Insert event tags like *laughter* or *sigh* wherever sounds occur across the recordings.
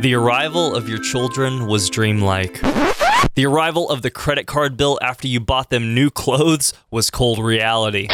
The arrival of your children was dreamlike. The arrival of the credit card bill after you bought them new clothes was cold reality.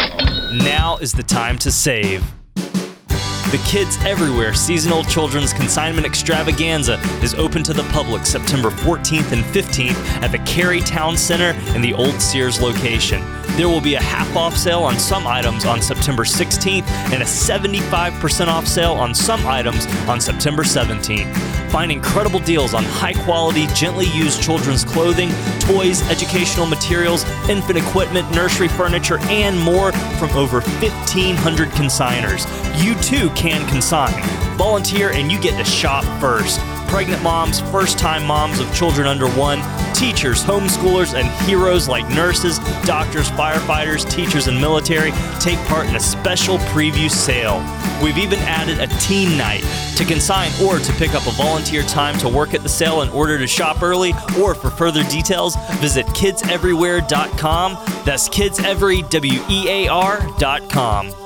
Now is the time to save. The Kids Everywhere Seasonal Children's Consignment Extravaganza is open to the public September 14th and 15th at the Cary Town Center in the Old Sears location. There will be a half off sale on some items on September 16th and a 75% off sale on some items on September 17th. Find incredible deals on high quality, gently used children's clothing, toys, educational materials, infant equipment, nursery furniture, and more from over 1,500 consigners. You too can consign. Volunteer and you get to shop first. Pregnant moms, first time moms of children under one, teachers, homeschoolers, and heroes like nurses, doctors, firefighters, teachers, and military take part in a special preview sale. We've even added a teen night. To consign or to pick up a volunteer time to work at the sale in order to shop early, or for further details, visit kidseverywhere.com. That's kidseverywear.com.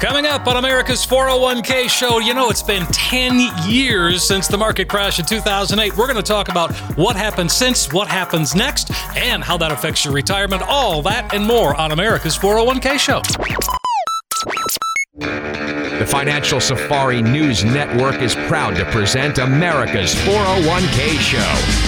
Coming up on America's 401k show, you know, it's been 10 years since the market crash in 2008. We're going to talk about what happened since, what happens next, and how that affects your retirement. All that and more on America's 401k show. The Financial Safari News Network is proud to present America's 401k show.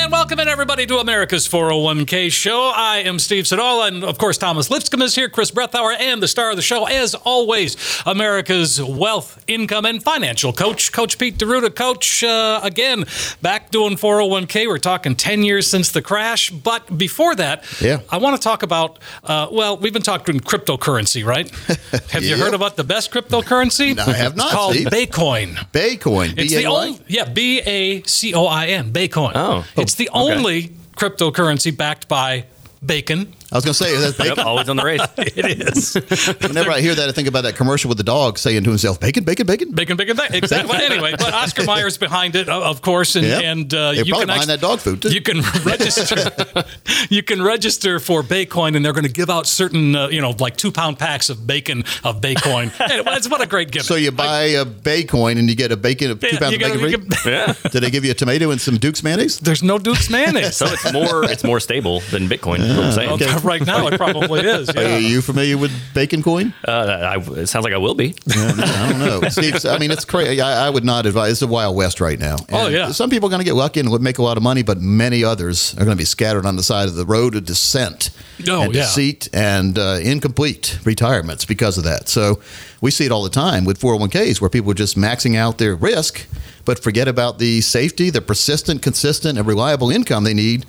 And welcome in everybody to America's 401k show. I am Steve Siddall, and of course Thomas Lipscomb is here, Chris Brethauer, and the star of the show, as always, America's wealth, income, and financial coach, Coach Pete D'Arruda. Coach, uh, again, back doing 401k. We're talking 10 years since the crash, but before that, Yeah. I want to talk about. Uh, well, we've been talking cryptocurrency, right? *laughs* Have you heard about the best cryptocurrency? No, I have It's not, called Steve. Baycoin. Baycoin. It's the only, yeah, B A C O I N, Baycoin. Oh. it's the only cryptocurrency backed by bacon. I was going to say that's Yep, bacon. always on the race. *laughs* It is Whenever I hear that, I think about that commercial with the dog saying to himself, "Bacon, bacon, bacon." bacon, bacon, bacon. Exactly. Well, anyway, but Oscar Mayer's behind it, of course, and Yeah. and uh, you probably can behind act- that dog food, too. You can register. *laughs* you can register for Baycoin, and they're going to give out certain, uh, you know, like two pound packs of bacon of Baycoin. *laughs* anyway, it's what a great gift. So you buy a Baycoin and you get a bacon, a two Yeah, pounds you of gotta- bacon you free. can- yeah. Did they give you a tomato and some Duke's mayonnaise? There's no Duke's mayonnaise. So it's more it's more stable than Bitcoin. is what I'm saying. okay. *laughs* right now, it probably is. Are you familiar with Bacon Coin? Uh, I, it sounds like I will be. I don't know. *laughs* Steve, I mean, it's crazy. I, I would not advise. It's the Wild West right now. Oh, yeah. Some people are going to get lucky and make a lot of money, but many others are going to be scattered on the side of the road of descent Oh, and yeah. deceit and uh, incomplete retirements because of that. So we see it all the time with 401ks where people are just maxing out their risk, but forget about the safety, the persistent, consistent, and reliable income they need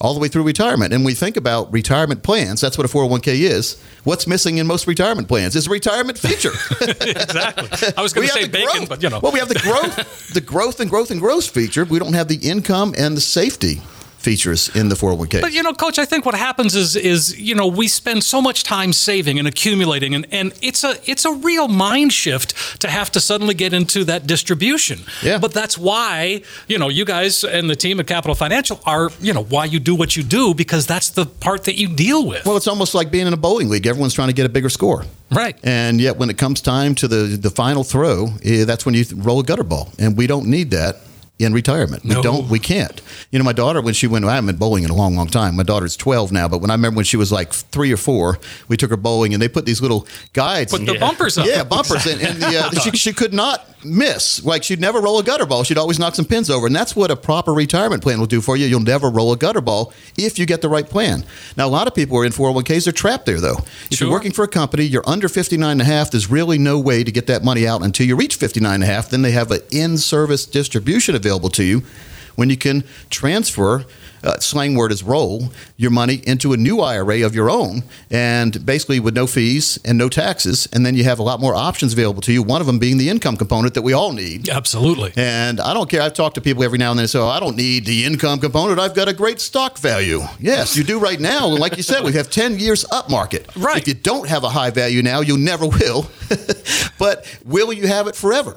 all the way through retirement. And we think about retirement plans, that's what a 401k is. What's missing in most retirement plans is a retirement feature. *laughs* exactly. I was going to say bacon, growth. but you know. Well, we have the growth, the growth and growth and growth feature. We don't have the income and the safety features in the 401k. But you know, coach, I think what happens is is you know we spend so much time saving and accumulating, and, and it's a it's a real mind shift to have to suddenly get into that distribution. Yeah. But that's why you know you guys and the team at Capital Financial are you know why you do what you do because that's the part that you deal with. well, it's almost like being in a bowling league. Everyone's trying to get a bigger score. right. And yet, when it comes time to the, the final throw, eh, that's when you roll a gutter ball. And we don't need that in retirement. We don't. We can't. You know, my daughter when she went, I haven't been bowling in a long, long time. My daughter's twelve now, but when I remember when she was like three or four, we took her bowling, and they put these little guides. Put the bumpers up. Yeah, bumpers, and, and the, uh, *laughs* she, she could not miss. Like she'd never roll a gutter ball. She'd always knock some pins over. And that's what a proper retirement plan will do for you. You'll never roll a gutter ball if you get the right plan. Now, a lot of people are in 401ks. They're trapped there, though. If Sure. you're working for a company, you're under 59 and a half, there's really no way to get that money out until you reach 59 and a half. Then they have an in-service distribution available to you when you can transfer uh, slang word is roll your money into a new IRA of your own, and basically with no fees and no taxes, and then you have a lot more options available to you. One of them being the income component that we all need. Absolutely. And I don't care. I've talked to people every now and then so oh, I don't need the income component. I've got a great stock value. Yes, you do right now. And like you said, we have 10 years up market. Right. If you don't have a high value now, you never will. *laughs* but will you have it forever?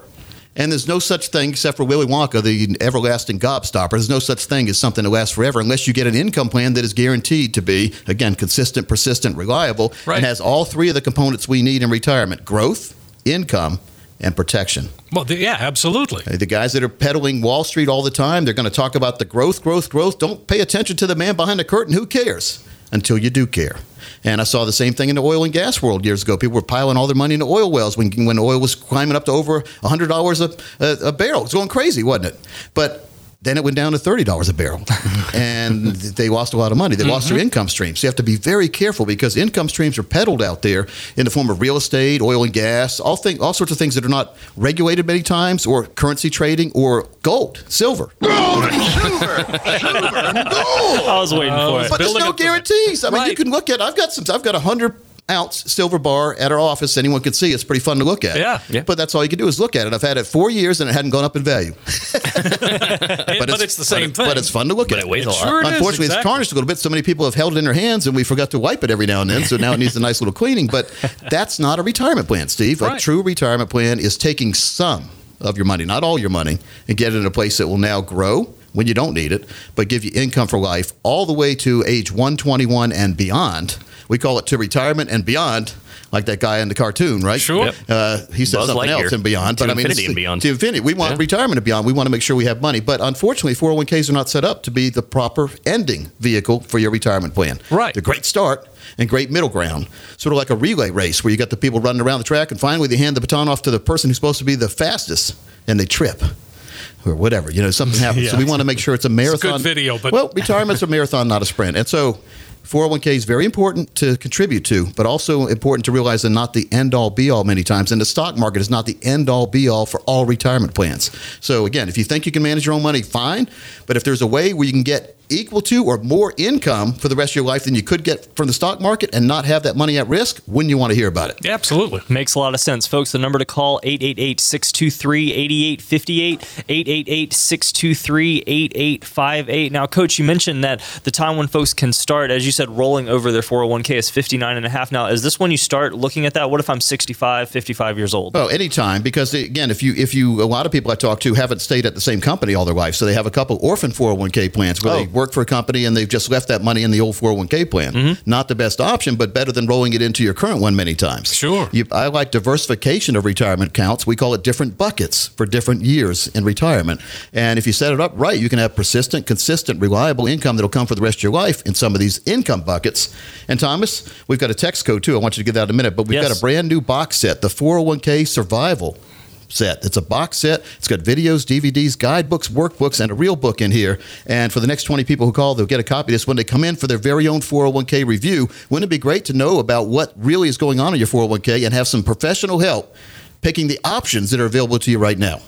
And there's no such thing, except for Willy Wonka, the everlasting gobstopper. There's no such thing as something that lasts forever unless you get an income plan that is guaranteed to be, again, consistent, persistent, reliable, Right. and has all three of the components we need in retirement growth, income, and protection. Well, the, yeah, absolutely. The guys that are peddling Wall Street all the time, they're going to talk about the growth, growth, growth. Don't pay attention to the man behind the curtain. Who cares? Until you do care. And I saw the same thing in the oil and gas world years ago. People were piling all their money into oil wells when, when oil was climbing up to over $100 a, a, a barrel. Going crazy, wasn't it? But then it went down to $30 a barrel. *laughs* and they lost a lot of money. They lost their mm-hmm. income streams. So you have to be very careful because income streams are peddled out there in the form of real estate, oil and gas, all, thing, all sorts of things that are not regulated many times, or currency trading, or gold, silver. gold, silver, *laughs* gold. I was waiting for it. But there's no guarantees. I mean, you can look at. I've got some. I've got a hundred ounce silver bar at our office. Anyone can see. It's pretty fun to look at. Yeah. Yeah. But that's all you can do is look at it. I've had it four years and it hadn't gone up in value. *laughs* but, it's, the same but, thing. But it's fun to look But at. it weighs a lot. Sure it Unfortunately, it's exactly. tarnished a little bit. So many people have held it in their hands, and we forgot to wipe it every now and then. So now it needs a nice little cleaning. But *laughs* that's not a retirement plan, Steve. A true retirement plan is taking some of your money, not all your money, and get it in a place that will now grow when you don't need it, but give you income for life all the way to age 121 and beyond. We call it to retirement and beyond, like that guy in the cartoon, right? Sure. Yep. Uh, he said Buzz something Lightyear. else and beyond, To but I mean, infinity it's- and beyond. To infinity. We want Yeah. retirement and beyond. We want to make sure we have money, but unfortunately, 401ks are not set up to be the proper ending vehicle for your retirement plan. Right. The great start and great middle ground, sort of like a relay race where you got the people running around the track, and finally they hand the baton off to the person who's supposed to be the fastest, and they trip. Or whatever, you know, something happens. yeah. *laughs* So we want to make sure it's a marathon. Good video, but- well, retirement's a marathon, not a sprint. And so 401k is very important to contribute to, but also important to realize they're not the end all be all many times. And the stock market is not the end all be all for all retirement plans. So again, if you think you can manage your own money, fine. But if there's a way where you can get equal to or more income for the rest of your life than you could get from the stock market and not have that money at risk, wouldn't you want to hear about it? Absolutely. Makes a lot of sense, folks. The number to call 888-623-8858, 888-623-8858. Now, coach, you mentioned that the time when folks can start, as you said, rolling over their 401k is 59 and a half. Now, is this when you start looking at that? What if I'm 65, 55 years old? Oh, anytime. Because again, if you if you a lot of people I talk to haven't stayed at the same company all their life, so they have a couple orphan 401k plans where Oh. they work for a company and they've just left that money in the old 401k plan. Mm-hmm. Not the best option, but better than rolling it into your current one many times. Sure. You, I like diversification of retirement accounts. We call it different buckets for different years in retirement. And if you set it up right, you can have persistent, consistent, reliable income that'll come for the rest of your life in some of these income buckets. And Thomas, we've got a text code too. I want you to give that in a minute, but we've got a brand new box set, the 401k survival set. It's a box set. It's got videos, DVDs, guidebooks, workbooks, and a real book in here. And for the next 20 people who call, they'll get a copy of this when they come in for their very own 401k review. Wouldn't it be great to know about what really is going on in your 401k and have some professional help picking the options that are available to you right now?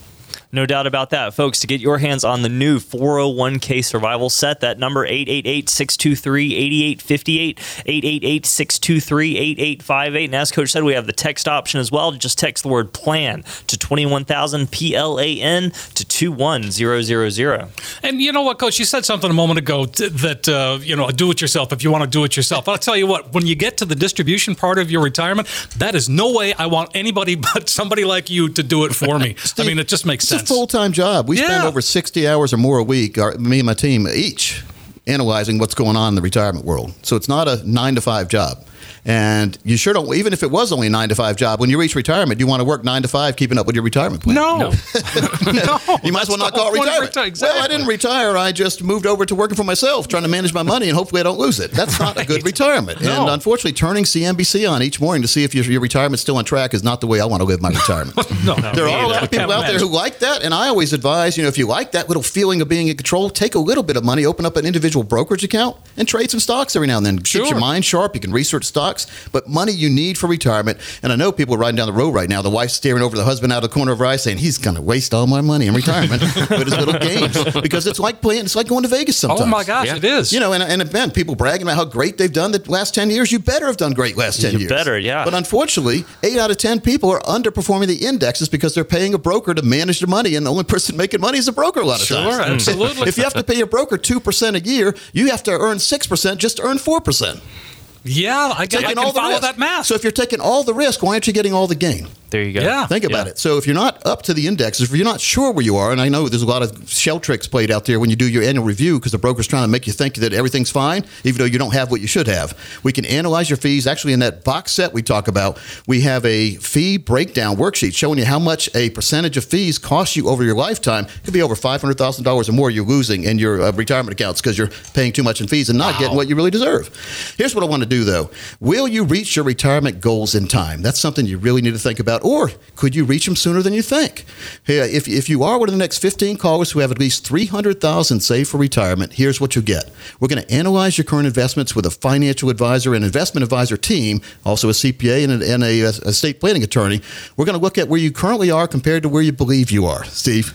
No doubt about that, folks. To get your hands on the new 401k survival set, that number 888-623-8858, 888-623-8858. And as Coach said, we have the text option as well. Just text the word plan to 21000 P-L-A-N to 21000. And you know what, Coach? You said something a moment ago t- that uh, you know, do it yourself if you want to do it yourself. I'll tell you what. When you get to the distribution part of your retirement, that is no way I want anybody *laughs* but somebody like you to do it for me. I mean, it just makes It's a full time job. We spend over 60 hours or more a week, our, me and my team each, analyzing what's going on in the retirement world. So it's not a nine to five job. And you sure don't, even if it was only a nine to five job, when you reach retirement, you want to work nine to five, keeping up with your retirement plan. No, no, *laughs* *laughs* You might as well not call it retirement. Exactly. Well, I didn't retire. I just moved over to working for myself, trying to manage my money, and hopefully I don't lose it. That's not a good *laughs* retirement. No. And unfortunately, turning CNBC on each morning to see if your, your retirement's still on track is not the way I want to live my retirement. no, no. There are a lot of people can't out there who like that, and I always advise, you know, if you like that little feeling of being in control, take a little bit of money, open up an individual brokerage account, and trade some stocks every now and then. Keeps Sure. your mind sharp. You can research stocks, but money you need for retirement. And I know people are riding down the road right now. The wife's staring over the husband out of the corner of her eye, saying he's going to waste all my money in retirement *laughs* with his little games because it's like playing. It's like going to Vegas sometimes. Oh my gosh, Yeah. it is. You know, and, and again, people bragging about how great they've done the last 10 years. You better have done great last 10 You years. better, yeah. But unfortunately, eight out of 10 people are underperforming the indexes because they're paying a broker to manage their money, and the only person making money is a broker a lot of Sure, times. absolutely. if you have to pay a broker 2% a year, you have to earn 6% just to earn 4%. Yeah, I, I can all follow risk. that math. So if you're taking all the risk, why aren't you getting all the gain? There you go. Yeah. Think about Yeah. it. So if you're not up to the indexes, if you're not sure where you are, and I know there's a lot of shell tricks played out there when you do your annual review because the broker's trying to make you think that everything's fine, even though you don't have what you should have. We can analyze your fees. Actually, in that box set we talk about, we have a fee breakdown worksheet showing you how much a percentage of fees cost you over your lifetime. It could be over $500,000 or more you're losing in your uh, retirement accounts because you're paying too much in fees and not getting what you really deserve. Here's what I want to do though. Will you reach your retirement goals in time? That's something you really need to think about. Or could you reach them sooner than you think? Hey, if, if you are one of the next 15 callers who have at least 300000 saved for retirement, here's what you get. We're going to analyze your current investments with a financial advisor and investment advisor team, also a CPA and, a, and a, estate planning attorney. We're going to look at where you currently are compared to where you believe you are, Steve.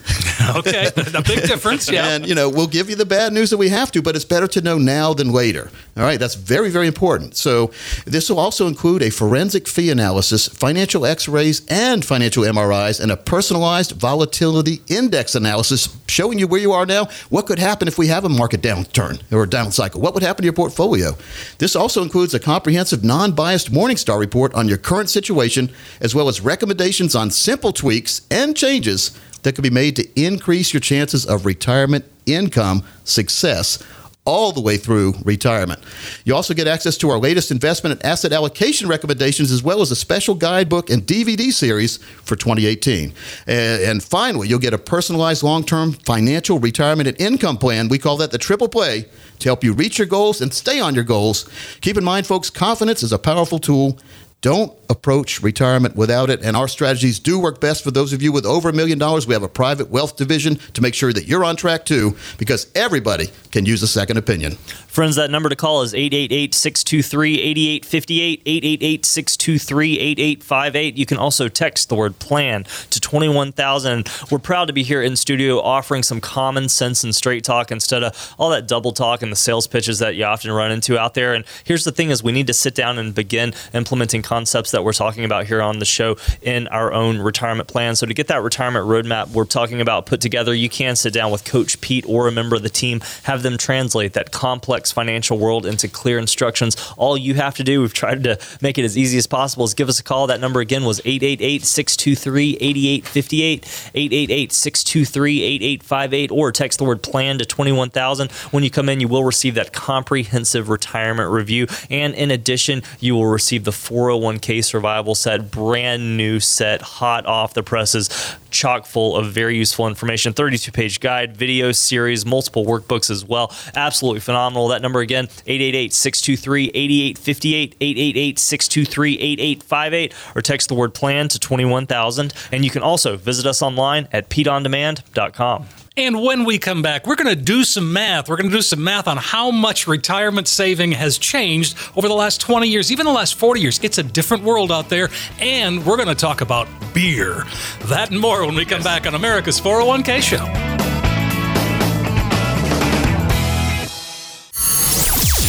*laughs* okay, a big difference. Yeah. And, you know, we'll give you the bad news that we have to, but it's better to know now than later. All right, that's very, very important. So, this will also include a forensic fee analysis, financial x rays and financial MRIs, and a personalized volatility index analysis showing you where you are now, what could happen if we have a market downturn or a down cycle, what would happen to your portfolio. This also includes a comprehensive, non biased Morningstar report on your current situation, as well as recommendations on simple tweaks and changes that can be made to increase your chances of retirement income success all the way through retirement. You also get access to our latest investment and asset allocation recommendations, as well as a special guidebook and DVD series for 2018. And, finally, you'll get a personalized long term financial retirement and income plan. We call that the triple play to help you reach your goals and stay on your goals. Keep in mind, folks, confidence is a powerful tool. Don't approach retirement without it. And our strategies do work best for those of you with over a million dollars. We have a private wealth division to make sure that you're on track too, because everybody can use a second opinion. Friends, that number to call is 888 623 8858, 888 623 8858. You can also text the word plan to 21000. We're proud to be here in studio offering some common sense and straight talk instead of all that double talk and the sales pitches that you often run into out there. And here's the thing is we need to sit down and begin implementing concepts that we're talking about here on the show in our own retirement plan. So to get that retirement roadmap we're talking about put together, you can sit down with Coach Pete or a member of the team, have them translate that complex financial world into clear instructions. All you have to do, we've tried to make it as easy as possible, is give us a call. That number again was 888 623 8858, 888 623 8858, or text the word plan to 21000. When you come in, you will receive that comprehensive retirement review. And in addition, you will receive the 401k survival set, brand new set, hot off the presses, chock full of very useful information. 32 page guide, video series, multiple workbooks as well. Absolutely phenomenal. That number again, 888 623 8858, 888 623 8858, or text the word plan to 21000. And you can also visit us online at peteondemand.com. And when we come back, we're going to do some math. We're going to do some math on how much retirement saving has changed over the last 20 years, even the last 40 years. It's a different world out there. And we're going to talk about beer. That and more when we come back on America's 401k show.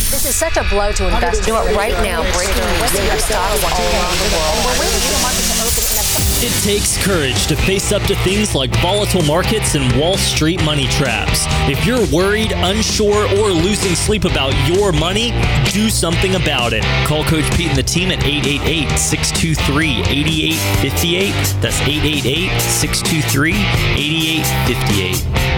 This is such a blow to investors. You know what, right now, breaking news, we have stocks all around the world. And we're waiting for the market It takes courage to face up to things like volatile markets and Wall Street money traps. If you're worried, unsure, or losing sleep about your money, do something about it. Call Coach Pete and the team at 888 623 8858. That's 888 623 8858.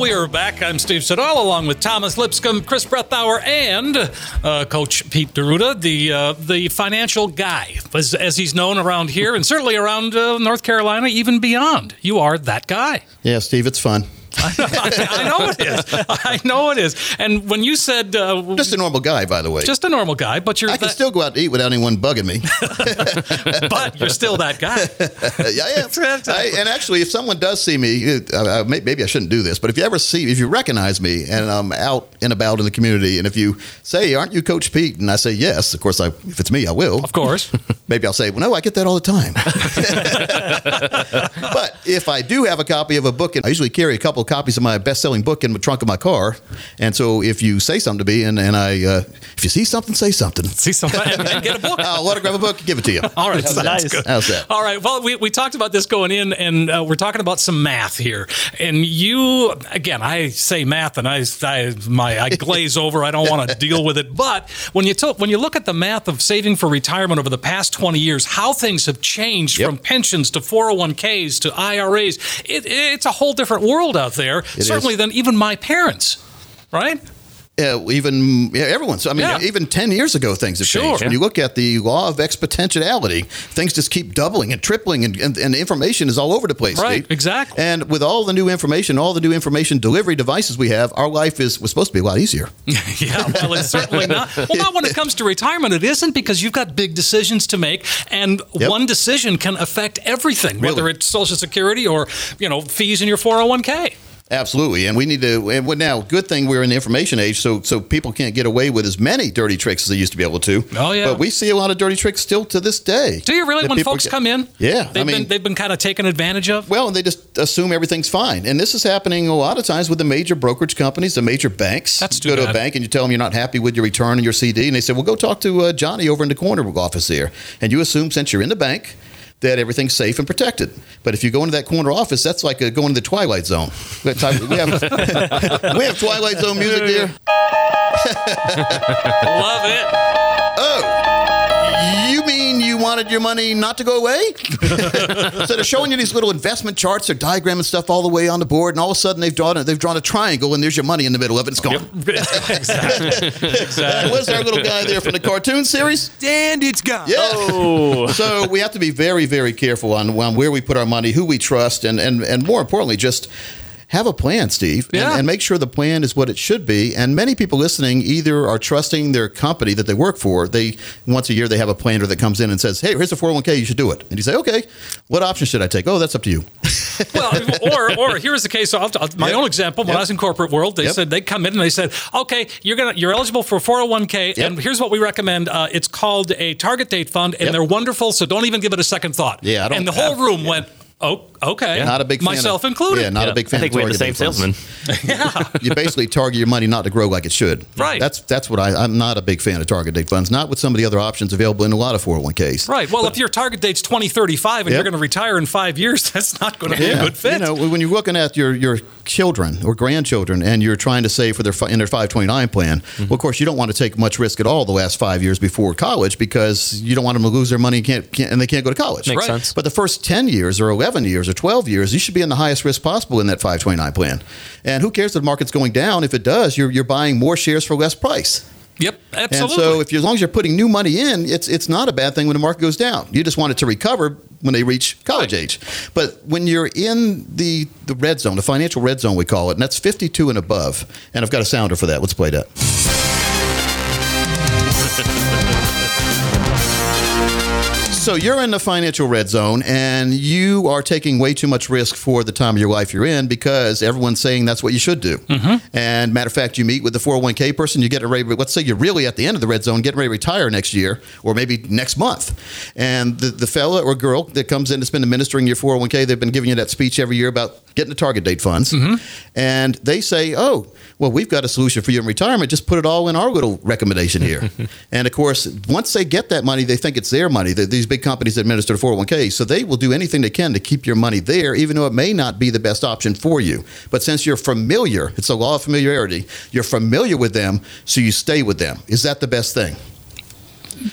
We are back. I'm Steve Siddall, along with Thomas Lipscomb, Chris Breathauer, and uh, Coach Pete D'Arruda, the uh, the financial guy, as, as, he's known around here, and certainly around uh, North Carolina, even beyond. You are that guy. Yeah, Steve, it's fun. *laughs* I know it is. I know it is. And when you said uh, just a normal guy, by the way, just a normal guy, but you're I can that, still go out to eat without anyone bugging me. *laughs* but you're still that guy. yeah, *laughs* yeah. I, and actually, if someone does see me, uh, maybe I shouldn't do this, but if you ever see, if you recognize me and I'm out and about in the community, and if you say, "Aren't you Coach Pete?" and I say yes, of course, I, if it's me, I will. Of course. maybe I'll say, "Well, no, I get that all the time." but if I do have a copy of a book, and I usually carry a couple copies of my best-selling book in the trunk of my car. And so, if you say something to me, and, and I, uh, if you see something, say something. *laughs* See something, and, and get a book. *laughs* I'll autograph a book, give it to you. All right, How's nice. Good. How's that? All right. Well, we, we talked about this going in, and uh, we're talking about some math here. And you, again, I say math, and I, I my I glaze *laughs* over. I don't want to deal with it. But when you to, when you look at the math of saving for retirement over the past 20 years, how things have changed yep. from pensions to 401ks to IRAs, it, it's a whole different world out there. It certainly is. than even my parents, right? Uh, even yeah, everyone's. I mean, yeah. even ten years ago, things have sure. changed. When you look at the law of exponentiality, things just keep doubling and tripling, and, and, and information is all over the place. Right, Steve. exactly. And with all the new information, all the new information delivery devices we have, our life is was supposed to be a lot easier. *laughs* yeah, well, it's certainly not. Well, not when it comes to retirement. It isn't because you've got big decisions to make, and yep. one decision can affect everything, really? whether it's Social Security or you know fees in your four hundred oh one k. Absolutely, and we need to. And now, good thing we're in the information age, so so people can't get away with as many dirty tricks as they used to be able to. Oh yeah, but we see a lot of dirty tricks still to this day. Do you really? When folks get, come in, yeah, they've I mean, been they've been kind of taken advantage of. Well, and they just assume everything's fine, and this is happening a lot of times with the major brokerage companies, the major banks. That's too go bad. to a bank and you tell them you're not happy with your return and your CD, and they say, "Well, go talk to uh, Johnny over in the corner office here," and you assume since you're in the bank that everything's safe and protected. But if you go into that corner office, that's like a, going to the Twilight Zone. We have, we have, *laughs* we have Twilight Zone music here. *laughs* Love it. Oh, you mean you wanted your money not to go away? *laughs* so they're showing you these little investment charts or diagram and stuff all the way on the board, and all of a sudden they've drawn a, they've drawn a triangle, and there's your money in the middle of it. It's gone. Yep. *laughs* exactly. exactly. What's our little guy there from the cartoon series? And it's gone. Yeah. Oh. so we have to be very, very careful on, on where we put our money, who we trust, and and and more importantly, just have a plan, Steve, yeah. and, and, make sure the plan is what it should be. And many people listening either are trusting their company that they work for. They once a year they have a planner that comes in and says, "Hey, here's a 401k. You should do it." And you say, "Okay, what option should I take?" Oh, that's up to you. *laughs* well, or or here's the case. I'll, my yep. own example. When yep. I was in corporate world, they yep. said they come in and they said, "Okay, you're gonna you're eligible for 401k, and here's what we recommend. Uh, it's called a target date fund, and they're wonderful. So don't even give it a second thought." Yeah, and the whole room went. Oh, okay. Yeah. Not a big myself of, included. Yeah, not yeah. a big fan. I think we have the same salesman. *laughs* yeah, you basically target your money not to grow like it should. Right. That's that's what I. I'm not a big fan of target date funds. Not with some of the other options available in a lot of 401ks. Right. Well, but, if your target date's 2035 and yep. you're going to retire in five years, *laughs* that's not going to be yeah. a good fit. You know, when you're looking at your your children or grandchildren and you're trying to save for their in their 529 plan, mm-hmm. well, of course, you don't want to take much risk at all the last five years before college because you don't want them to lose their money and, can't, can't and they can't go to college. Makes right. sense. But the first 10 years or 11 years or 12 years, you should be in the highest risk possible in that 529 plan. And who cares if the market's going down? If it does, you're, you're buying more shares for less price. Yep, absolutely. And so, if you, as long as you're putting new money in, it's it's not a bad thing when the market goes down. You just want it to recover when they reach college right. age. But when you're in the the red zone, the financial red zone, we call it, and that's 52 and above. And I've got a sounder for that. Let's play that. So you're in the financial red zone and you are taking way too much risk for the time of your life you're in because everyone's saying that's what you should do. Mm-hmm. And matter of fact, you meet with the 401k person, you get ready, let's say you're really at the end of the red zone, getting ready to retire next year or maybe next month. And the, the fella or girl that comes in that's been administering your 401k, they've been giving you that speech every year about getting the target date funds. Mm-hmm. And they say, oh, well, we've got a solution for you in retirement. Just put it all in our little recommendation here. *laughs* and of course, once they get that money, they think it's their money. These big companies administer the 401k, so they will do anything they can to keep your money there, even though it may not be the best option for you. But since you're familiar, it's a law of familiarity. You're familiar with them, so you stay with them. Is that the best thing?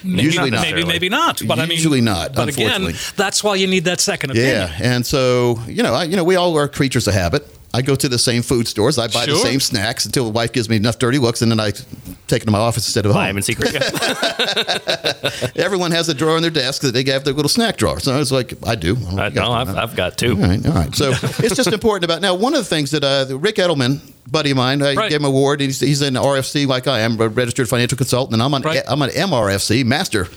Maybe usually not, not. Maybe, maybe not. But usually I mean, usually not. But again, that's why you need that second opinion. Yeah, and so you know, I, you know, we all are creatures of habit. I go to the same food stores. I buy the same snacks until the wife gives me enough dirty looks, and then I take it to my office instead of Buy home. them in secret. *laughs* *laughs* Everyone has a drawer in their desk that they have their little snack drawer. So I was like, I do. I don't know I, if you guys no, do I've. I've got two. All right, all right. So *laughs* it's just important about now. One of the things that uh, Rick Edelman, buddy of mine, I Right. gave him an award. He's, he's an RFC like I am, a registered financial consultant, and I'm an Right. I'm an MRFC, master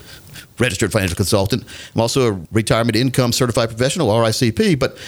registered financial consultant. I'm also a retirement income certified professional, RICP. But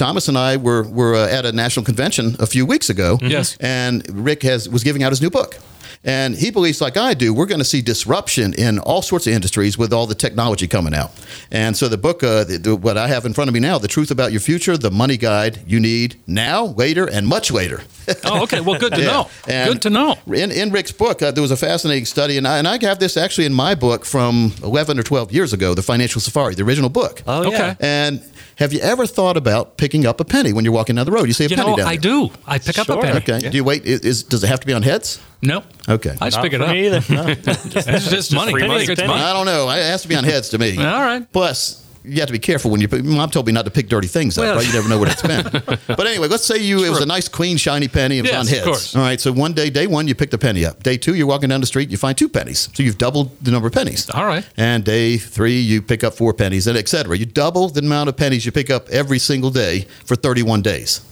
Thomas and I were were uh, at a national convention a few weeks ago. Yes. and Rick has was giving out his new book. And he believes, like I do, we're going to see disruption in all sorts of industries with all the technology coming out. And so the book, uh, the, the, what I have in front of me now, The Truth About Your Future, the money guide you need now, later, and much later. Oh, okay. Well, good to *laughs* Yeah. know. And Good to know. In, in Rick's book, uh, there was a fascinating study, and I, and I have this actually in my book from 11 or 12 years ago, The Financial Safari, the original book. Oh, Okay. yeah. And have you ever thought about picking up a penny when you're walking down the road? You see a You penny know, down I there. do. I pick up a penny. Okay. Do you wait? Is, is does it have to be on heads? No. Okay. I just Not pick it for up. me either. No. *laughs* It's just money. Penny money. gets Penny. money. I don't know. It has to be on heads to me. All right. Plus, you have to be careful when you. pick- Mom told me not to pick dirty things up. Well- right? You never know what it's been. *laughs* but anyway, let's say you it was a nice, clean, shiny penny. and Yes, of heads. course. All right. So one day, day one, you picked a penny up. Day two, you're walking down the street, you find two pennies. So you've doubled the number of pennies. All right. And day three, you pick up four pennies, and et cetera. You double the amount of pennies you pick up every single day for 31 days.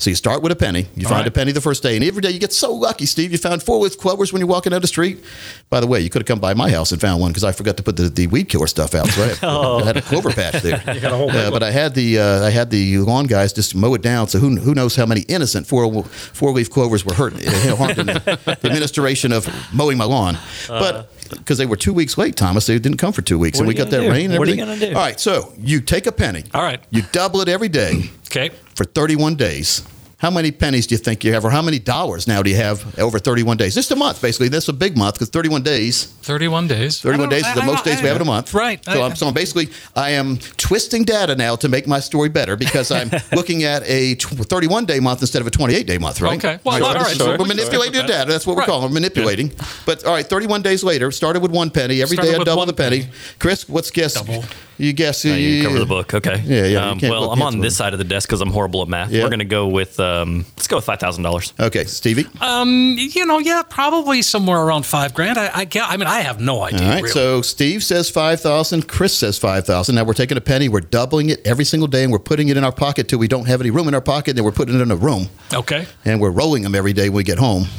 So you start with a penny. You All find right. a penny the first day, and every day you get so lucky, Steve. You found four with clovers when you're walking down the street. By the way, you could have come by my house and found one because I forgot to put the, the weed killer stuff out. So I had, I had a clover patch there. *laughs* Uh, but I had the uh, I had the lawn guys just mow it down. So who who knows how many innocent four four leaf clovers were hurt uh, *laughs* harmed in the, the administration of mowing my lawn. but because they were two weeks late, Thomas, they didn't come for two weeks, What and we got that do? rain. And What are you gonna do? All right, so you take a penny. All right. You double it every day Okay. for 31 days. How many pennies do you think you have, or how many dollars now do you have over 31 days? Just a month, basically. This is a big month because 31 days. 31 days. 31 days is the I- most I- days we have in a month. Right. So I- I'm, so I'm basically, I am twisting data now to make my story better because I'm *laughs* looking at a 31 day month instead of a 28 day month, right? Okay. Well, All all right, so sure. we're manipulating the data. That's what we're Right. calling. We're manipulating. But all right, 31 days later, started with one penny. Every day Started I with double one the penny. penny. Chris, what's guess? Double. You guess. Now you you- cover the book. Okay. Yeah, yeah, Um, well, I'm on this side of the desk because I'm horrible at math. Yeah. We're gonna go with um, let's go with five thousand dollars. Okay, Stevie. Um, you know, yeah, probably somewhere around five grand. I, I can't. I mean, I have no idea. All right, really. so Steve says 5,000, Chris says 5,000. Now we're taking a penny, we're doubling it every single day, and we're putting it in our pocket till we don't have any room in our pocket, and then we're putting it in a room, okay, and we're rolling them every day when we get home. *laughs*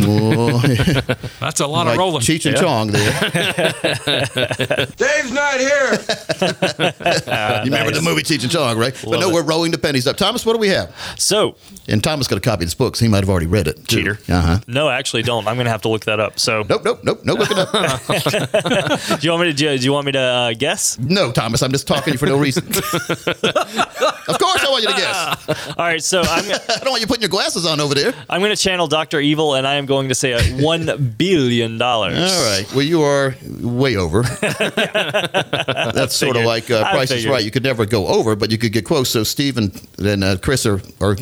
Oh, that's a lot like of rolling. Cheech and Chong there. *laughs* Dave's not here. You remember the movie Cheech and Chong, right? but no, it. we're rolling the pennies up. Thomas, what do we have? So And Thomas got a copy of this book, so he might have already read it. too. Cheater. Uh-huh. no, actually, don't. I'm gonna have to look that up. So Nope, nope, nope, no looking up. *laughs* do you want me to do, do you want me to uh, guess? no, Thomas, I'm just talking to you for no reason. *laughs* of course I want you to guess. *laughs* All right. So I'm I don't want you putting your glasses on over there. I'm gonna channel Doctor Evil, and I am going to say a one billion dollars. All right. Well, you are way over. That's sort of like uh, Price is. Right. You could never go over, but you could get close. So Steve and, and uh, Chris are, are,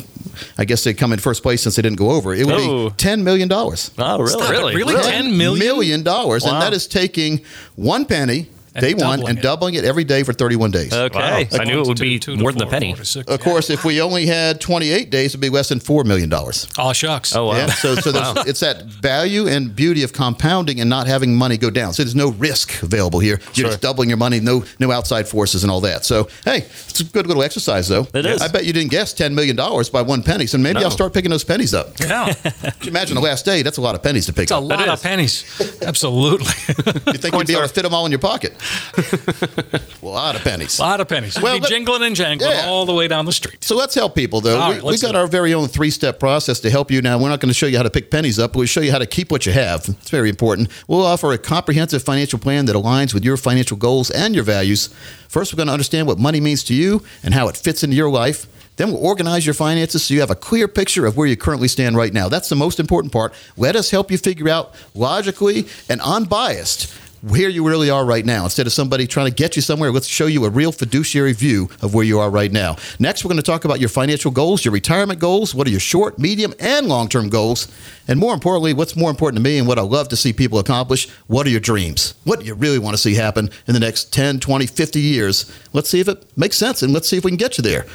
I guess they come in first place since they didn't go over. It would Oh. be $10 million. Oh, really? Stop it, really? $10 million? Million dollars. And that is taking one penny And day one doubling and it. doubling it every day for 31 days. Okay. Wow. I knew it would be Two to more than a penny. six. Of course, if we only had 28 days, it'd be less than $4 million. Oh shucks. Oh wow. Yeah, so so there's, it's that value and beauty of compounding and not having money go down. So there's no risk available here. You're Sure. just doubling your money, no no outside forces and all that. So hey, it's a good little exercise though. It is. I bet you didn't guess ten million dollars by one penny. So maybe No. I'll start picking those pennies up. Yeah, *laughs* Can you imagine the last day? That's a lot of pennies to pick it's a lot of pennies. Absolutely, *laughs* You think you'd be able to fit them all in your pocket? A *laughs* lot of pennies. a lot of pennies. Well, be let- jingling and jangling Yeah. all the way down the street. So let's help people, though. All we right, we got our very own three step process to help you. Now, we're not going to show you how to pick pennies up, but we'll show you how to keep what you have. It's very important. We'll offer a comprehensive financial plan that aligns with your financial goals and your values. First, we're going to understand what money means to you and how it fits into your life. Then we'll organize your finances so you have a clear picture of where you currently stand right now. That's the most important part. Let us help you figure out logically and unbiased where you really are right now. Instead of somebody trying to get you somewhere, let's show you a real fiduciary view of where you are right now. Next, we're going to talk about your financial goals, your retirement goals. What are your short, medium, and long term goals? And more importantly, what's more important to me and what I love to see people accomplish? What are your dreams? What do you really want to see happen in the next 10, 20, 50 years? Let's see if it makes sense and let's see if we can get you there.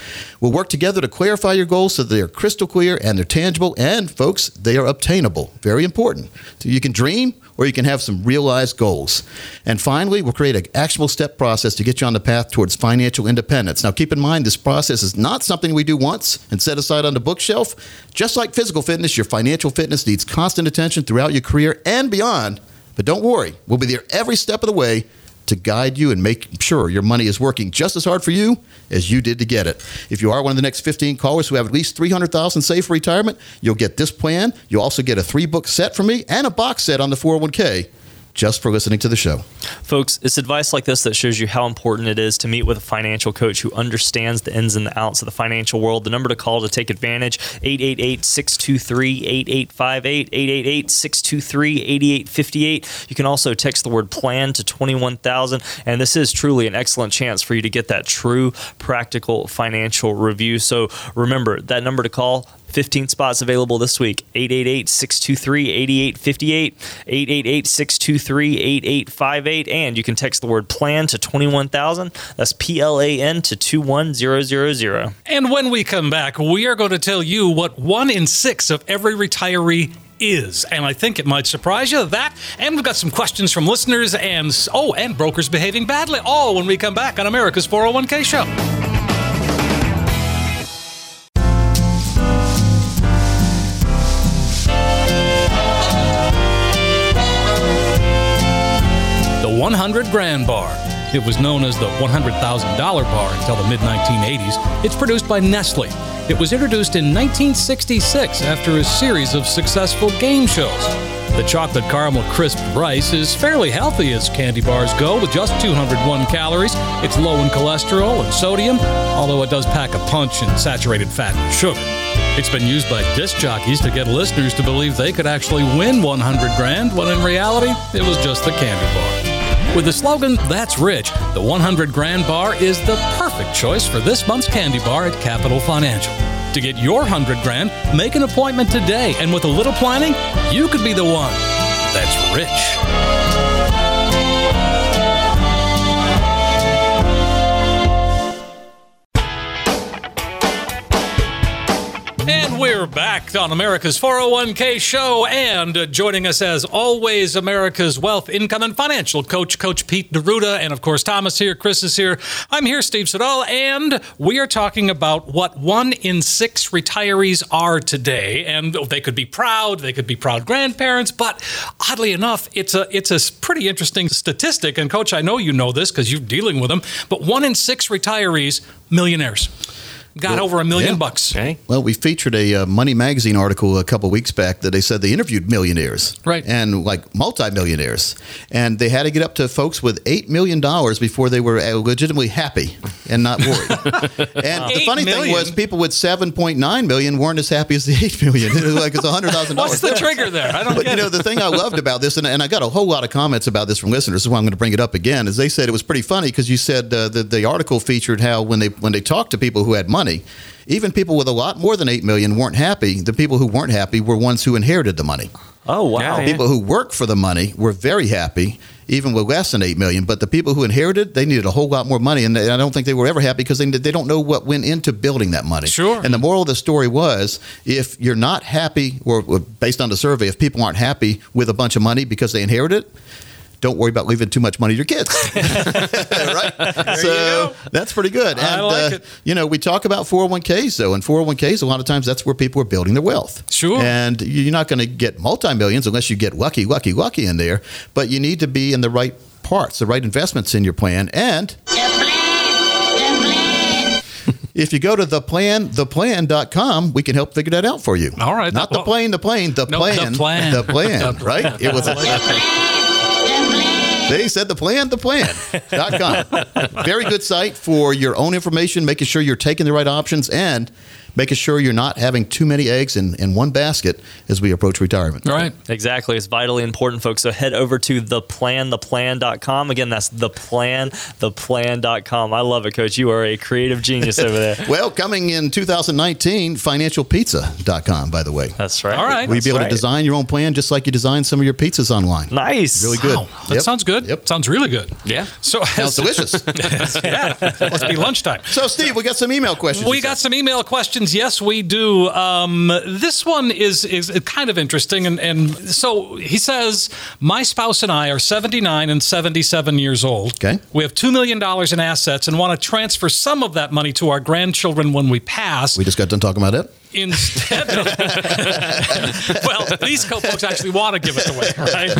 We'll work together to clarify your goals so they're crystal clear and they're tangible. And, folks, they are obtainable. Very important. So you can dream or you can have some realized goals. And finally, we'll create an actionable step process to get you on the path towards financial independence. Now, keep in mind, this process is not something we do once and set aside on the bookshelf. Just like physical fitness, your financial fitness needs constant attention throughout your career and beyond. But don't worry, we'll be there every step of the way to guide you and make sure your money is working just as hard for you as you did to get it. If you are one of the next 15 callers who have at least 300,000 saved for retirement, you'll get this plan. You'll also get a three book set from me and a box set on the 401k just for listening to the show. Folks, it's advice like this that shows you how important it is to meet with a financial coach who understands the ins and the outs of the financial world. The number to call to take advantage 888-623-8858 888-623-8858. You can also text the word plan to 21000 and this is truly an excellent chance for you to get that true practical financial review. So remember, that number to call 15 spots available this week 888 623 8858, 888 623 8858. And you can text the word plan to 21000. That's P L A N to 21000. And when we come back, we are going to tell you what one in six of every retiree is. And I think it might surprise you that. And we've got some questions from listeners and, oh, and brokers behaving badly. All when we come back on America's 401k show. 100 Grand Bar. It was known as the $100,000 bar until the mid 1980s. It's produced by Nestle. It was introduced in 1966 after a series of successful game shows. The chocolate caramel crisp rice is fairly healthy as candy bars go, with just 201 calories. It's low in cholesterol and sodium, although it does pack a punch in saturated fat and sugar. It's been used by disc jockeys to get listeners to believe they could actually win 100 grand, when in reality, it was just the candy bar. With the slogan, That's Rich, the 100 Grand Bar is the perfect choice for this month's candy bar at Capital Financial. To get your 100 grand, make an appointment today, and with a little planning, you could be the one that's rich. We're back on America's 401k show. And uh, joining us, as always, America's wealth, income, and financial coach, Coach Pete D'Arruda. And of course, Thomas here, Chris is here. I'm here, Steve Siddall. And we are talking about what one in six retirees are today. And they could be proud, they could be proud grandparents. But oddly enough, it's a, it's a pretty interesting statistic. And, Coach, I know you know this because you're dealing with them. But one in six retirees, millionaires. Got Well, over a million yeah. bucks. Okay. Well, we featured a uh, Money Magazine article a couple weeks back that they said they interviewed millionaires, Right. and like multimillionaires, and they had to get up to folks with eight million dollars before they were uh, legitimately happy and not worried. *laughs* and the funny million? thing was, people with seven point nine million weren't as happy as the *laughs* eight million. It was like it's a hundred thousand dollars. What's the trigger there? I don't But get you know, it. the thing I loved about this, and, and I got a whole lot of comments about this from listeners, so I'm going to bring it up again, is they said it was pretty funny because you said uh, the, the article featured how when they when they talked to people who had money, even people with a lot more than eight million weren't happy. The people who weren't happy were ones who inherited the money. Oh, wow. People who worked for the money were very happy, even with less than eight million. But the people who inherited, they needed a whole lot more money, and I don't think they were ever happy because they they don't know what went into building that money. Sure. And the moral of the story was, if you're not happy, or, or based on the survey, if people aren't happy with a bunch of money because they inherited it. Don't worry about leaving too much money to your kids. *laughs* *laughs* right? so that's pretty good. And, like uh. You know, we talk about 401ks, though, and 401ks, a lot of times that's where people are building their wealth. Sure. And you're not going to get multi millions unless you get lucky, lucky, lucky in there. But you need to be in the right parts, the right investments in your plan. And if you go to the plan, theplan.com, we can help figure that out for you. All right. Not the plane, the plane, the No, the plan. plan. The plan, *laughs* right? It was a *laughs* They said the plan, the plan.com. *laughs* Very good site for your own information, making sure you're taking the right options and making sure you're not having too many eggs in, in one basket as we approach retirement. Right. Exactly. It's vitally important, folks. So head over to theplantheplan.com. Again, that's theplantheplan.com. I love it, Coach. You are a creative genius over there. *laughs* Well, coming in 2019, financialpizza.com, by the way. That's right. All right. We'll be able right. to design your own plan just like you design some of your pizzas online. Nice. Really good. Wow, that Yep. sounds good. Yep. Sounds really good. Yeah. So Sounds delicious. *laughs* yeah, must be lunchtime. so, Steve, we got some email questions. We got some email questions. Yes, we do. Um, this one is is kind of interesting, and, and so he says, my spouse and I are 79 and 77 years old. Okay. We have two million dollars in assets and want to transfer some of that money to our grandchildren when we pass. We just got done talking about it. Instead of *laughs* well these co- folks actually want to give it away right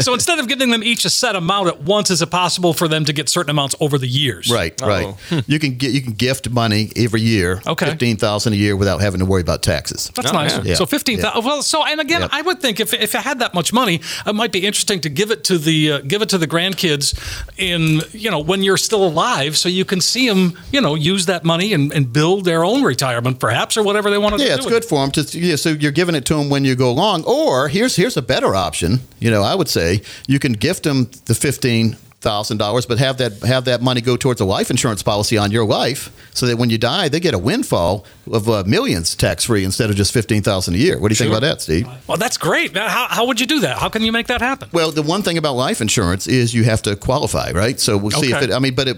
so instead of giving them each a set amount at once is it possible for them to get certain amounts over the years Right, right. You can get you can gift money every year, Okay. fifteen thousand a year without having to worry about taxes. That's Oh, nice. yeah. Yeah. So fifteen thousand. Well, so and again, Yep. I would think if if I had that much money, it might be interesting to give it to the uh, give it to the grandkids in you know when you're still alive, so you can see them you know use that money and, and build their own retirement, perhaps, or whatever they want to Yeah, it's good it. for them to. Yeah, so you're giving it to them when you go along. Or here's here's a better option. You know, I would say you can gift them the fifteen thousand dollars, but have that have that money go towards a life insurance policy on your life, so that when you die, they get a windfall of uh, millions tax free instead of just fifteen thousand a year. What do you think about that, Steve? Well, that's great. Now, How, how would you do that? How can you make that happen? Well, the one thing about life insurance is you have to qualify, right? So we'll see if it. I mean, but it.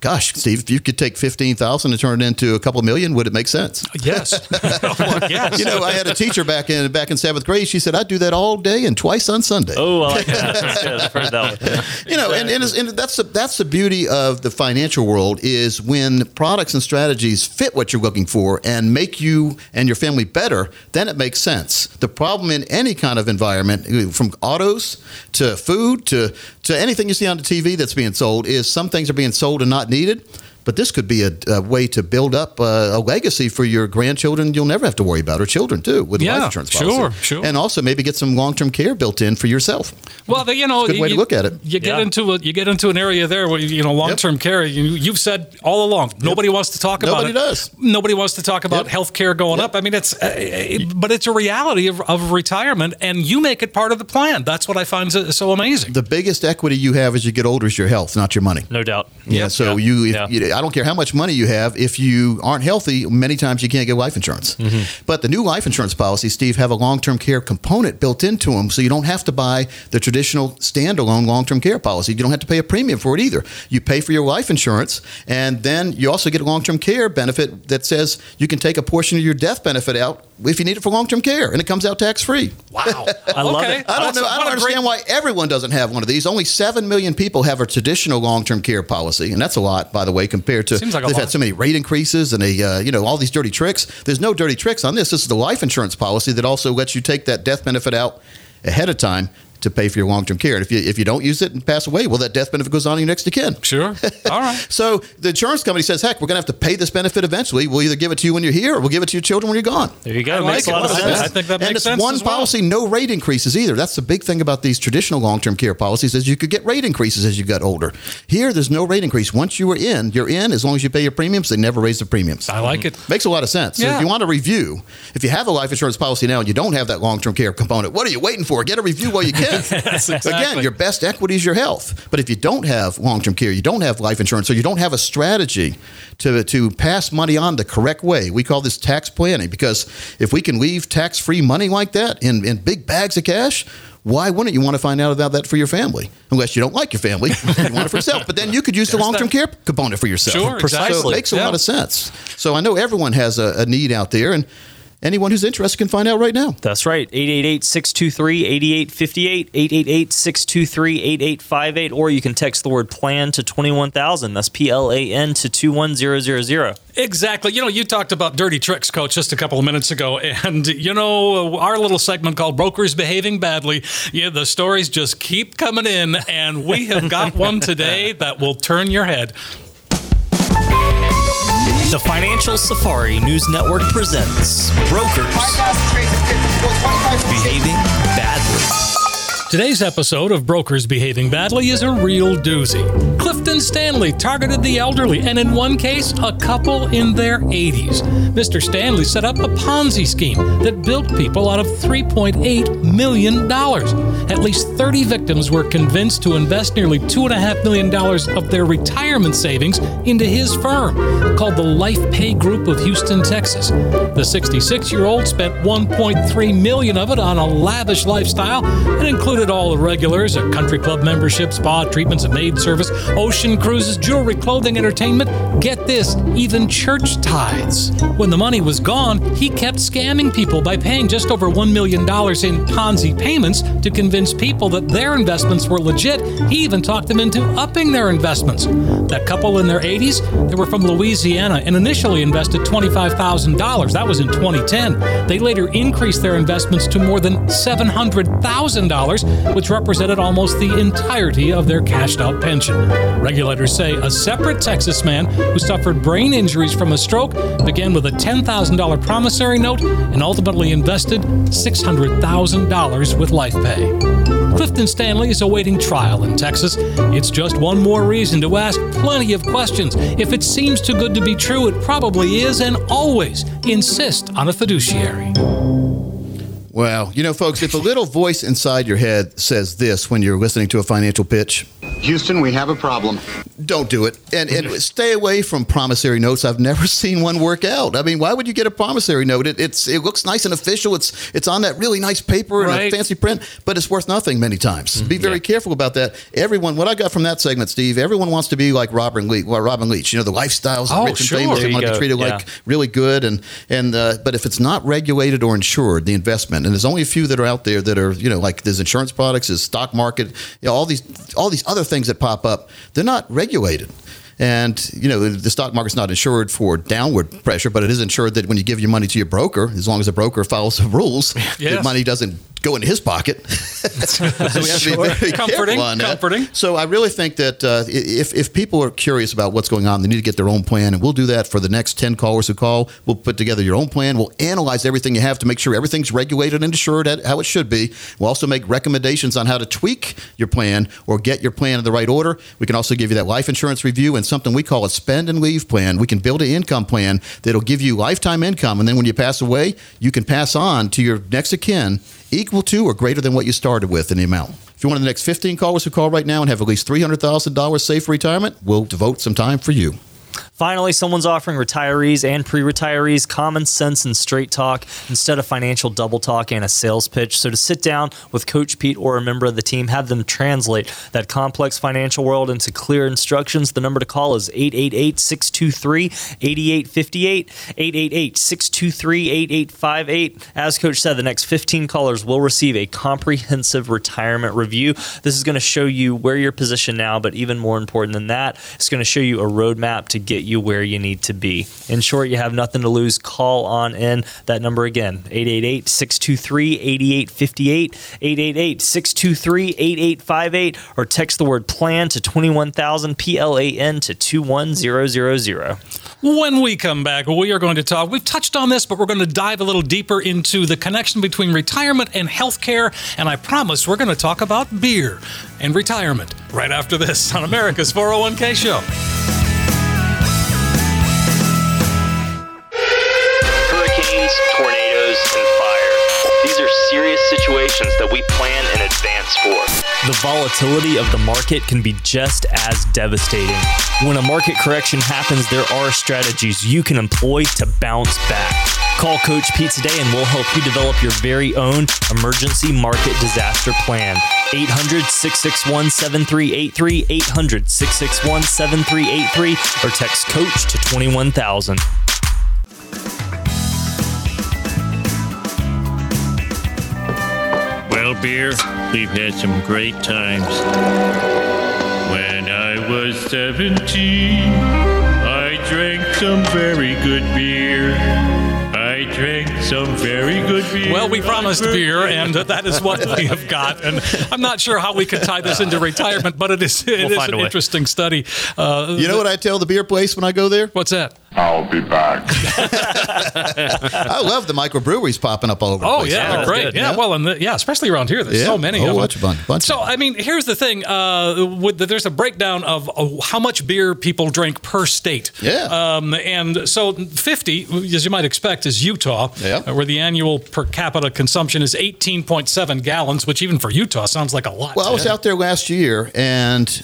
Gosh, Steve, if you could take fifteen thousand and turn it into a couple million, would it make sense? Yes. *laughs* *laughs* Well, yes. You know, I had a teacher back in back in seventh grade. She said, "I do that all day and twice on Sunday." Oh, I like that. That's. I've heard that one. you know, and, and, and that's the, that's the beauty of the financial world is when products and strategies fit what you're looking for and make you and your family better, then it makes sense. The problem in any kind of environment, from autos to food to to anything you see on the TV that's being sold, is some things are being sold and not needed. But this could be a, a way to build up a, a legacy for your grandchildren you'll never have to worry about, or children too, with Yeah, life insurance policy. sure, sure. And also maybe get some long term care built in for yourself. Well, you know, It's a good way you, to look at it. You get Yeah. into a you get into an area there where you know long term care. You, you've said all along nobody wants to talk about Nobody it. does. Nobody wants to talk about Yep. health care going Yep. up. I mean, it's uh, but it's a reality of, of retirement, and you make it part of the plan. That's what I find so, so amazing. the biggest equity you have as you get older is your health, not your money. No doubt. Yeah. So Yeah. you, if, Yeah. you, I don't care how much money you have. If you aren't healthy, many times you can't get life insurance. Mm-hmm. But the new life insurance policies, Steve, have a long-term care component built into them, so you don't have to buy the traditional standalone long-term care policy. You don't have to pay a premium for it either. You pay for your life insurance, and then you also get a long-term care benefit that says you can take a portion of your death benefit out if you need it for long-term care, and it comes out tax-free. Wow, *laughs* I love okay. it. I don't That's know. a- I what don't a great- understand why everyone doesn't have one of these. Only seven million people have a traditional long-term care policy, and that's a lot, by the way, compared to Seems like they've lot. had so many rate increases and they, uh, you know, all these dirty tricks. There's no dirty tricks on this. This is the life insurance policy that also lets you take that death benefit out ahead of time to pay for your long-term care. And if you if you don't use it and pass away, well, that death benefit goes on to your next of kin. Sure. *laughs* All right. So the insurance company says, "Heck, we're going to have to pay this benefit eventually. We'll either give it to you when you're here, or we'll give it to your children when you're gone." There you go. I like Makes a it. lot of I sense. I think that and makes it's sense one as well. policy, no rate increases either. That's the big thing about these traditional long-term care policies is you could get rate increases as you got older. Here, there's no rate increase. Once you are in, you're in. As long as you pay your premiums, they never raise the premiums. I like it. Makes a lot of sense. So if you want to review, if you have a life insurance policy now and you don't have that long-term care component, what are you waiting for? Get a review while you can. *laughs* exactly. Again, your best equity is your health. But if you don't have long-term care, you don't have life insurance, or you don't have a strategy to, to pass money on the correct way, we call this tax planning. Because if we can leave tax-free money like that in, in big bags of cash, why wouldn't you want to find out about that for your family? Unless you don't like your family, *laughs* you want it for yourself. But then you could use the long-term care component for yourself. Sure, So it makes a Yeah. lot of sense. So I know everyone has a, a need out there, and anyone who's interested can find out right now. That's right. 888-623-8858, 888-623-8858, or you can text the word plan to 21000. That's P-L-A-N to 21000. Exactly. You know, you talked about dirty tricks, coach, just a couple of minutes ago. *laughs* And, you know, our little segment called Brokers Behaving Badly, yeah, the stories just keep coming in. And we have got one today that will turn your head. The Financial Safari News Network presents Brokers Behaving Badly. Today's episode of Brokers Behaving Badly is a real doozy. Clifton Stanley targeted the elderly, and in one case, a couple in their 80s. Mr. Stanley set up a Ponzi scheme that built people out of $3.8 million. At least 30 victims were convinced to invest nearly $2.5 million of their retirement savings into his firm, called the Life Pay Group of Houston, Texas. The 66 year old spent 1.3 million of it on a lavish lifestyle. It included all the regulars a country club membership, spa treatments, a maid service, ocean cruises, jewelry, clothing, entertainment. Get this, even church tithes. When the money was gone, he kept scamming people by paying just over $1 million in Ponzi payments to convince people that their investments were legit. He even talked them into upping their investments. That couple in their 80s, they were from Louisiana and initially invested $25,000. That was in 2010. They later increased their investments to more than $700,000, which represented almost the entirety of their cashed out pension. Regulators say a separate Texas man who suffered brain injuries from a stroke began with a $10,000 promissory note and ultimately invested $600,000 with LifePay. Clifton Stanley is awaiting trial in Texas. It's just one more reason to ask plenty of questions. If it seems too good to be true, it probably is, and always insist on a fiduciary. Well, you know, folks, if a little voice inside your head says this when you're listening to a financial pitch, Houston, we have a problem. don't do it. And, and *laughs* stay away from promissory notes. I've never *laughs* seen one work out. I mean, why would you get a promissory note? It, it's it looks nice and official. It's it's on that really nice paper and a fancy print, but it's worth nothing many times. Be very careful about that. Everyone, what I got from that segment, Steve, everyone wants to be like Robin Leach. Well, Robin Leach, you know, the lifestyles of Oh, rich and famous. They want to go. be treated Yeah. like really good and and uh, but if it's not regulated or insured, the investment, and there's only a few that are out there that are you know like there's insurance products, there's stock market, you know, all these all these other things that pop up, they're not regulated. And you know the stock market's not insured for downward pressure, but it is insured that when you give your money to your broker, as long as the broker follows the rules, *laughs* the money doesn't go into his pocket. *laughs* so we have to be very Comforting, careful on that. comforting. So I really think that uh, if if people are curious about what's going on, they need to get their own plan, and we'll do that for the next ten callers who call. We'll put together your own plan. We'll analyze everything you have to make sure everything's regulated and insured at how it should be. We'll also make recommendations on how to tweak your plan or get your plan in the right order. We can also give you that life insurance review and something we call a spend and leave plan. We can build an income plan that'll give you lifetime income, and then when you pass away, you can pass on to your next of kin equal to or greater than what you started with in the amount. If one of the next 15 callers who call right now and have at least $300,000 saved for retirement, we'll devote some time for you. Finally, someone's offering retirees and pre retirees common sense and straight talk instead of financial double talk and a sales pitch. So, to sit down with Coach Pete or a member of the team, have them translate that complex financial world into clear instructions, the number to call is 888 623 8858. 888 623 8858. As Coach said, the next 15 callers will receive a comprehensive retirement review. This is going to show you where you're positioned now, but even more important than that, it's going to show you a roadmap to get you where you need to be. In short, you have nothing to lose. Call on in. That number again, 888 623 8858, 888 623 8858, or text the word plan to 21000 P L A N to 21000. When we come back, we are going to talk. We've touched on this, but we're going to dive a little deeper into the connection between retirement and healthcare. And I promise we're going to talk about beer and retirement right after this on America's 401k show. Situations that we plan in advance for. The volatility of the market can be just as devastating. When a market correction happens, there are strategies you can employ to bounce back. Call Coach Pete today and we'll help you develop your very own emergency market disaster plan. 800 661 7383, 800 661 7383, or text Coach to 21000. Beer, we've had some great times. When I was 17, I drank some very good beer. I drank some very good beer. Well, we promised beer, and that is what we have got. And I'm not sure how we could tie this into retirement, but it is it is find an a way. interesting study. Uh, You know what I tell the beer place when I go there? what's that? I'll be back. *laughs* I love the microbreweries popping up all over. the Oh place. yeah, that's great. good, Yeah, yeah. well, and the, yeah, especially around here, there's Yeah. so many Oh, of them. bunch- bunch- bunch. So I mean, here's the thing: uh, with the, there's a breakdown of uh, how much beer people drink per state. Yeah. Um, and so 50, as you might expect, is Utah, Yeah. uh, where the annual per capita consumption is 18.7 gallons, which even for Utah sounds like a lot. Well, I was out there last year, and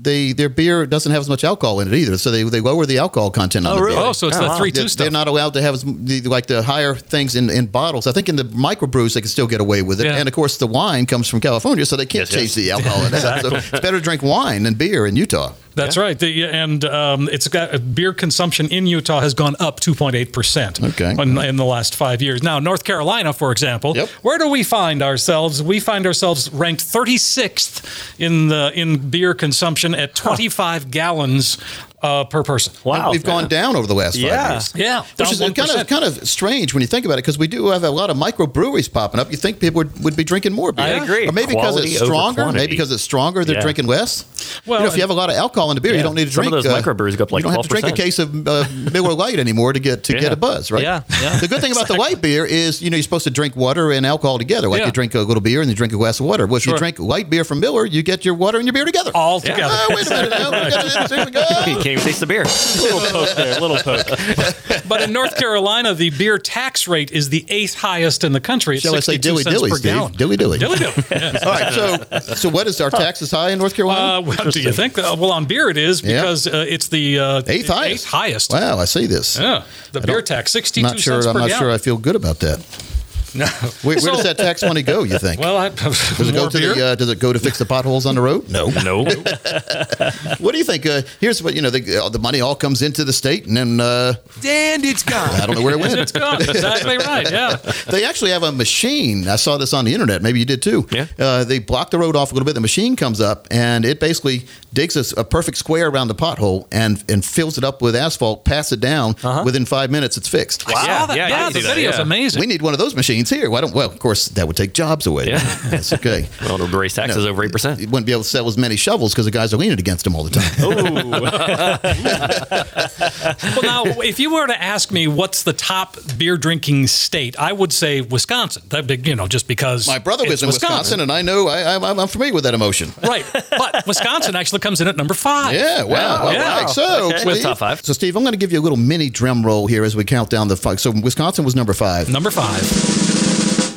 they their beer doesn't have as much alcohol in it either. So they, they lower the alcohol content on Oh, the really? beer. oh, so it's Oh, the wow. three They're, two stuff. they're not allowed to have as, the, like the higher things in, in bottles. I think in the microbrews they can still get away with it. Yeah. And of course, the wine comes from California, so they can't Yes, yes. the *laughs* alcohol in that. So it's better to drink wine than beer in Utah. That's right. The, and um, it's got uh, beer consumption in Utah has gone up 2.8 percent. Okay. In, in the last five years. Now, North Carolina, for example, Yep. where do we find ourselves? We find ourselves ranked 36th in the in beer consumption at 25 gallons uh, per person. Wow. We've gone down over the last five Yeah. years. Yeah, Which down is kind of kind of strange when you think about it, because we do have a lot of microbreweries popping up. You think people would, would be drinking more beer? I agree. Or maybe because it's stronger. quantity. Maybe because it's stronger, they're Yeah. drinking less. Well, you know, if you have a lot of alcohol in the beer, you don't need to Some of drink. those microbrews go up like You don't have to drink a case of uh, Miller Lite anymore to get to Yeah. get a buzz, right? Yeah, yeah. The good thing about the light beer is, you know, you're supposed to drink water and alcohol together. Like Yeah. you drink a little beer and you drink a glass of water. Well, if Sure. you drink light beer from Miller, you get your water and your beer together. all together. Oh, wait a minute now. We got it. Here we go. *laughs* You taste the beer. little poke there, little poke. *laughs* But in North Carolina, the beer tax rate is the eighth highest in the country. It's Shall I say 62 dilly cents dilly, per Steve? gallon. Dilly dilly. Dilly dilly. *laughs* Yes. All right, so so what is our taxes high in North Carolina? Uh, well, do you think? Uh, well, on beer it is Yeah. because uh, it's the uh, eighth highest. Eighth highest. Wow, I see this. Yeah, the beer tax, I'm sixty-two not sure. cents I'm per not gallon. sure. I feel good about that. Where, where So- does that tax money go? You think? well, I, does it go to beer? the? Uh, does it go to fix the potholes on the road? No. No. *laughs* What do you think? Uh, here's what you know. The, uh, the money all comes into the state, and then uh, and it's gone. I don't know where it went. *laughs* it's gone. Exactly right. Yeah. *laughs* They actually have a machine. I saw this on the internet. Maybe you did too. Yeah. Uh, they block the road off a little bit. The machine comes up and it basically digs a, a perfect square around the pothole and and fills it up with asphalt. Pass it down. Uh-huh. Within five minutes, it's fixed. Wow, saw that. Yeah, Yeah, the see that, video's yeah. amazing. We need one of those machines here. Why don't? Well, of course, that would take jobs away. Yeah. *laughs* That's okay. *laughs* Well, it'll raise taxes No. over eight percent. You wouldn't be able to sell as many shovels because the guys are leaning against them all the time. *laughs* well, now, if you were to ask me what's the top beer drinking state, I would say Wisconsin. That big, you know, just because My brother lives in Wisconsin, and I know I, I'm, I'm familiar with that emotion. Right, but Wisconsin actually comes in at number five. Yeah, wow. All Yeah. right. So, Okay. With Steve- top five. So, Steve, I'm going to give you a little mini drum roll here as we count down the five. So, Wisconsin was number five. Number five.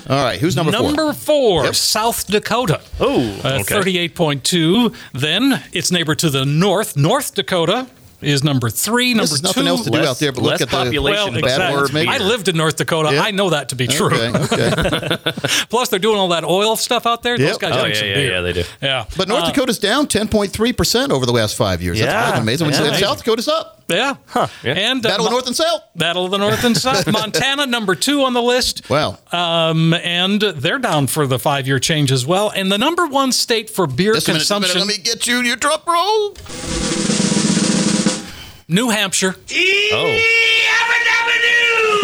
All right. Who's number, four? Number four, Yep. South Dakota. Oh, Uh, okay. 38.2. Then its neighbor to the north, North Dakota, is number three. Number There's nothing two. else to do less- out there but look at the population, Well, but bad exactly. ones, maybe. I lived in North Dakota. Yeah. I know that to be true. Okay. Okay. *laughs* Plus, they're doing all that oil stuff out there. Those guys Oh, drink yeah, some yeah, beer. yeah, they do. Yeah. But North Uh, Dakota's down 10.3% over the last five years. That's Yeah. kind amazing. Yeah. And South Dakota's up. Yeah. Yeah. And uh, Battle of Mo- North and South. Battle of the North and South. *laughs* Montana, number two on the list. Wow. Um, and they're down for the five year change as well. And the number one state for beer Just a minute, a minute. consumption, Let me get you your drum roll. New Hampshire. Oh,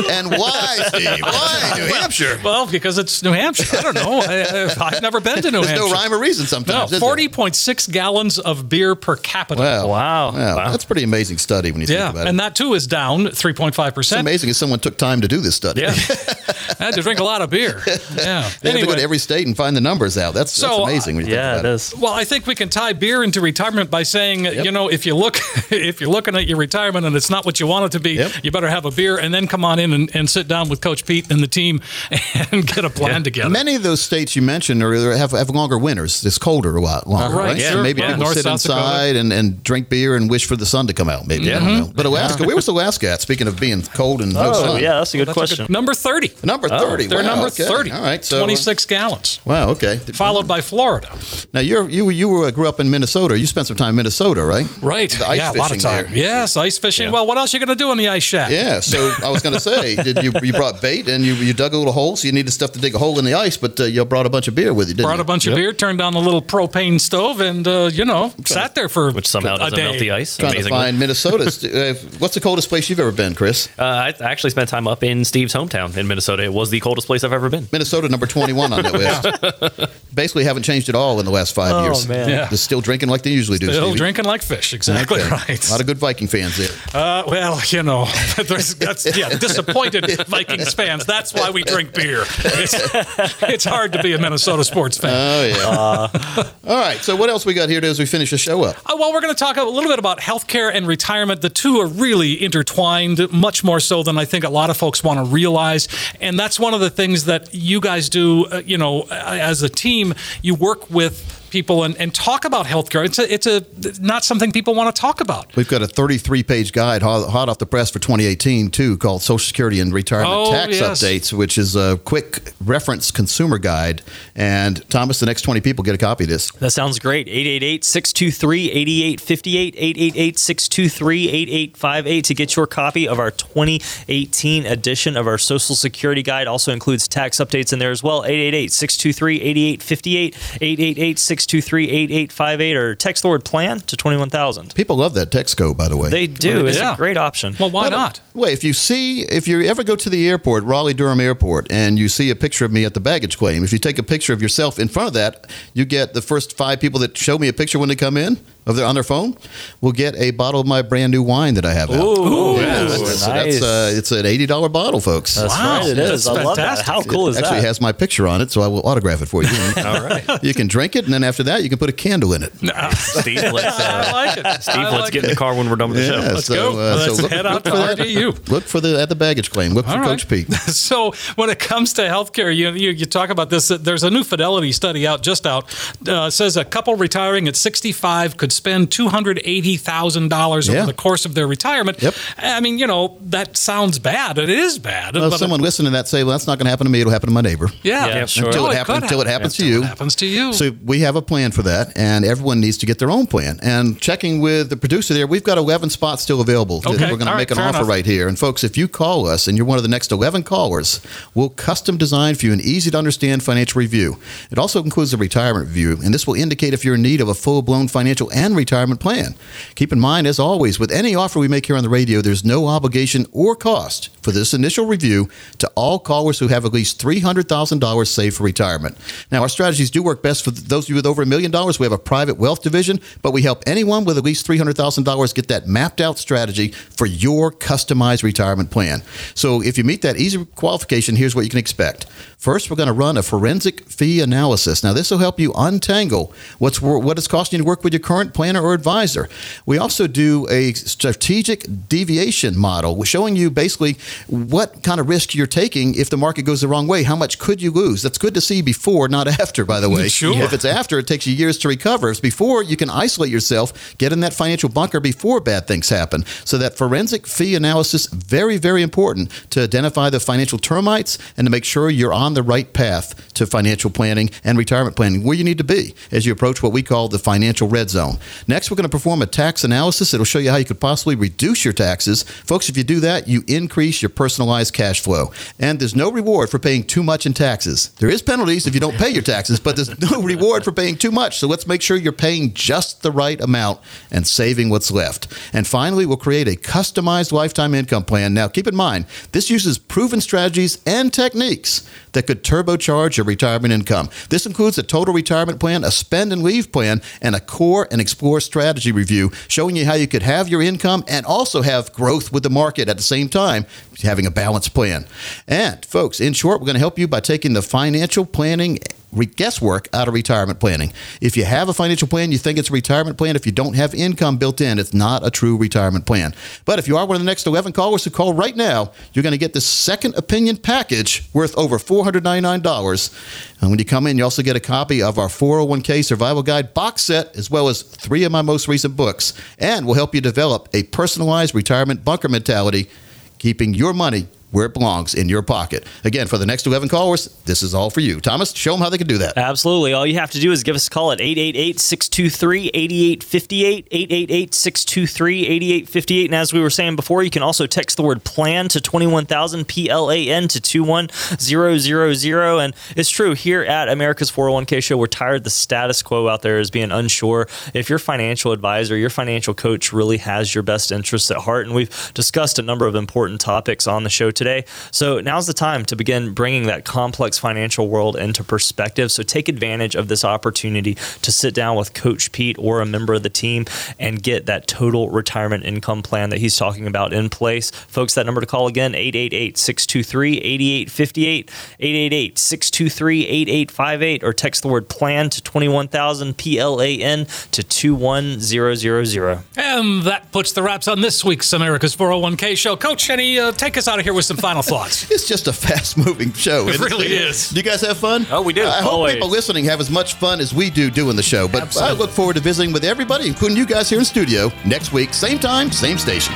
And why, Steve? Why New Hampshire? Well, because it's New Hampshire. I don't know. I, I, I've never been to New There's Hampshire. no rhyme or reason sometimes. is there? 40.6 gallons of beer per capita. Wow. Wow. Wow. Wow. That's a pretty amazing study when you think yeah, about it. and that too is down 3.5%. it's amazing if someone took time to do this study. Yeah. *laughs* I *laughs* had to drink a lot of beer. *laughs* Yeah. They have to go to every state and find the numbers out. That's, So, that's amazing when you yeah, think it about is. Well, I think we can tie beer into retirement by saying, you know, if you look, *laughs* if you're looking at your retirement and it's not what you want it to be, Yep. you better have a beer and then come on in and, and sit down with Coach Pete and the team and get a plan together. Many of those states you mentioned are, have, have longer winters. It's colder a lot longer, uh-huh. Right, right? yeah, so maybe yeah. people North, sit South Dakota. inside and, and drink beer and wish for the sun to come out. Maybe I don't mm-hmm. know. But Alaska, where was Alaska at? Speaking of being cold and no Oh, sun. yeah, that's a oh, good That's a question. good- number 30. Number thirty. They're wow, number okay. 30. All right. So, uh, 26 gallons. Wow. Okay. Followed by Florida. Now you're you you were, grew up in Minnesota. You spent some time in Minnesota, right? Right. The ice yeah, a lot of time. there. Yes, ice fishing. Well, what else are you going to do in the ice shack? Yeah. So I was going to say, *laughs* did you you brought bait and you you dug a little hole, so you needed stuff to dig a hole in the ice, but uh, you brought a bunch of beer with you, didn't Brought you? a bunch of beer, turned on a little propane stove, and, uh, you know, sat there for Which somehow a doesn't day. melt the ice. Trying to amazingly. find Minnesota. *laughs* uh, what's the coldest place you've ever been, Chris? Uh, I actually spent time up in Steve's hometown in Minnesota. It was the coldest place I've ever been. Minnesota, number 21 on that *laughs* list. Basically, haven't changed at all in the last five Oh, years. man. Yeah. They're still drinking like they usually do. Still Stevie. drinking like fish. Exactly Okay. right. A lot of good Viking fans there. Uh, well, you know, *laughs* there's, that's yeah, disappointed *laughs* Vikings fans. That's why we drink beer. It's, it's hard to be a Minnesota sports fan. Oh, yeah. all right. So, what else we got here as we finish the show up? Uh, well, we're going to talk a little bit about healthcare and retirement. The two are really intertwined, much more so than I think a lot of folks want to realize. And that's one of the things that you guys do. Uh, you know, as a team, you work with people and, and talk about healthcare. It's a, it's a not something people want to talk about. We've got a 33 page guide hot, hot off the press for 2018, too, called Social Security and Retirement Oh, Tax yes. Updates, which is a quick reference consumer guide. And, Thomas, the next 20 people get a copy of this. That sounds great. 888 623 8858. 888 623 8858 to get your copy of our 2018 edition of our Social Security Guide. Also includes tax updates in there as well. 888 623 8858. 888 623 8858 or text the word plan to 21000. People love that text code, by the way. They do. It's Yeah. a great option. Well, why But, not? Wait, if you see, if you ever go to the airport, Raleigh Durham Airport, and you see a picture of me at the baggage claim, if you take a picture of yourself in front of that, you get the first five people that show me a picture when they come in of their on their phone will get a bottle of my brand new wine that I have out. Ooh, Yeah, that's, so that's, uh, it's an eighty dollar bottle, folks. That's Wow, right. It is. that's I love that. fantastic. How cool is Actually, that? Actually, has my picture on it, so I will autograph it for you. *laughs* All right. you can drink it, and then after that, you can put a candle in it. Steve, let's, *laughs* I uh, like it. Steve, I let's like get in the car when we're done with the show. Let's go. Let's head out to for that. RDU. Look for the at the baggage claim. Look for All right. Coach *laughs* Pete. So when it comes to healthcare, you, you you talk about this. There's a new Fidelity study out just out uh, says a couple retiring at 65 could spend 280 thousand dollars Yeah. over the course of their retirement. Yep. I mean, you know, that sounds bad. It is bad. Well, but- someone listening to that say, "Well, that's not going to happen to me. It'll happen to my neighbor." yeah, Yeah, sure. Until it, happens, could until it happen. happens to Until you. it happens to you. So we have a plan for that, and everyone needs to get their own plan. And checking with the producer there, we've got 11 spots still available. Okay. We're going All to right, make an offer enough. right here. And folks, if you call us and you're one of the next 11 callers, we'll custom design for you an easy to understand financial review. It also includes a retirement review, and this will indicate if you're in need of a full blown financial and retirement plan. Keep in mind, as always, with any offer we make here on the radio, there's no obligation or cost for this initial review to all callers who have at least $300,000 saved for retirement. Now, our strategies do work best for those of you with over a million dollars. We have a private wealth division, but we help anyone with at least $300,000 get that mapped out strategy for your customized retirement plan. So, if you meet that easy qualification, here's what you can expect. First, we're going to run a forensic fee analysis. Now, this will help you untangle what's what it's costing you to work with your current planner or advisor. We also do a strategic deviation model, showing you basically what kind of risk you're taking if the market goes the wrong way. How much could you lose? That's good to see before, not after, by the way. Sure. If it's after, it takes you years to recover. If it's before, you can isolate yourself, get in that financial bunker before bad things happen. So that forensic fee analysis, very, very important to identify the financial termites and to make sure you're on the right path to financial planning and retirement planning, where you need to be as you approach what we call the financial red zone. Next, we're going to perform a tax analysis. It'll show you how you could possibly reduce your taxes. Folks, if you do that, you increase your personalized cash flow. And there's no reward for paying too much in taxes. There is penalties if you don't pay your taxes, but there's no *laughs* reward for paying too much. So let's make sure you're paying just the right amount and saving what's left. And finally, we'll create a customized lifetime income plan. Now, keep in mind, this uses proven strategies and techniques that could turbocharge your retirement income. This includes a total retirement plan, a spend and leave plan, and a core and explore strategy review, showing you how you could have your income and also have growth with the market at the same time, having a balanced plan. And, folks, in short, we're going to help you by taking the financial planning guesswork out of retirement planning. If you have a financial plan, you think it's a retirement plan. If you don't have income built in, it's not a true retirement plan. But if you are one of the next 11 callers who call right now, you're going to get this second opinion package worth over $499. And when you come in, you also get a copy of our 401k survival guide box set, as well as three of my most recent books. And we'll help you develop a personalized retirement bunker mentality, keeping your money where it belongs in your pocket. Again, for the next 11 callers, this is all for you. Thomas, show them how they can do that. Absolutely. All you have to do is give us a call at 888 623 8858. 888 623 8858. And as we were saying before, you can also text the word plan to 21000 P L A N to 21000. And it's true, here at America's 401k show, we're tired the status quo out there is being unsure. If your financial advisor, your financial coach really has your best interests at heart, and we've discussed a number of important topics on the show today today. So now's the time to begin bringing that complex financial world into perspective. So take advantage of this opportunity to sit down with Coach Pete or a member of the team and get that total retirement income plan that he's talking about in place. Folks, that number to call again 888 623 8858, 888 623 8858, or text the word plan to 21000 P L A N to 21000. And that puts the wraps on this week's America's 401k show. Coach, any uh, take us out of here with some final thoughts. *laughs* It's just a fast moving show. It isn't really is. Do you guys have fun? Oh, we do. I hope Always. people listening have as much fun as we do doing the show. But Absolutely. I look forward to visiting with everybody, including you guys here in studio, next week, same time, same station.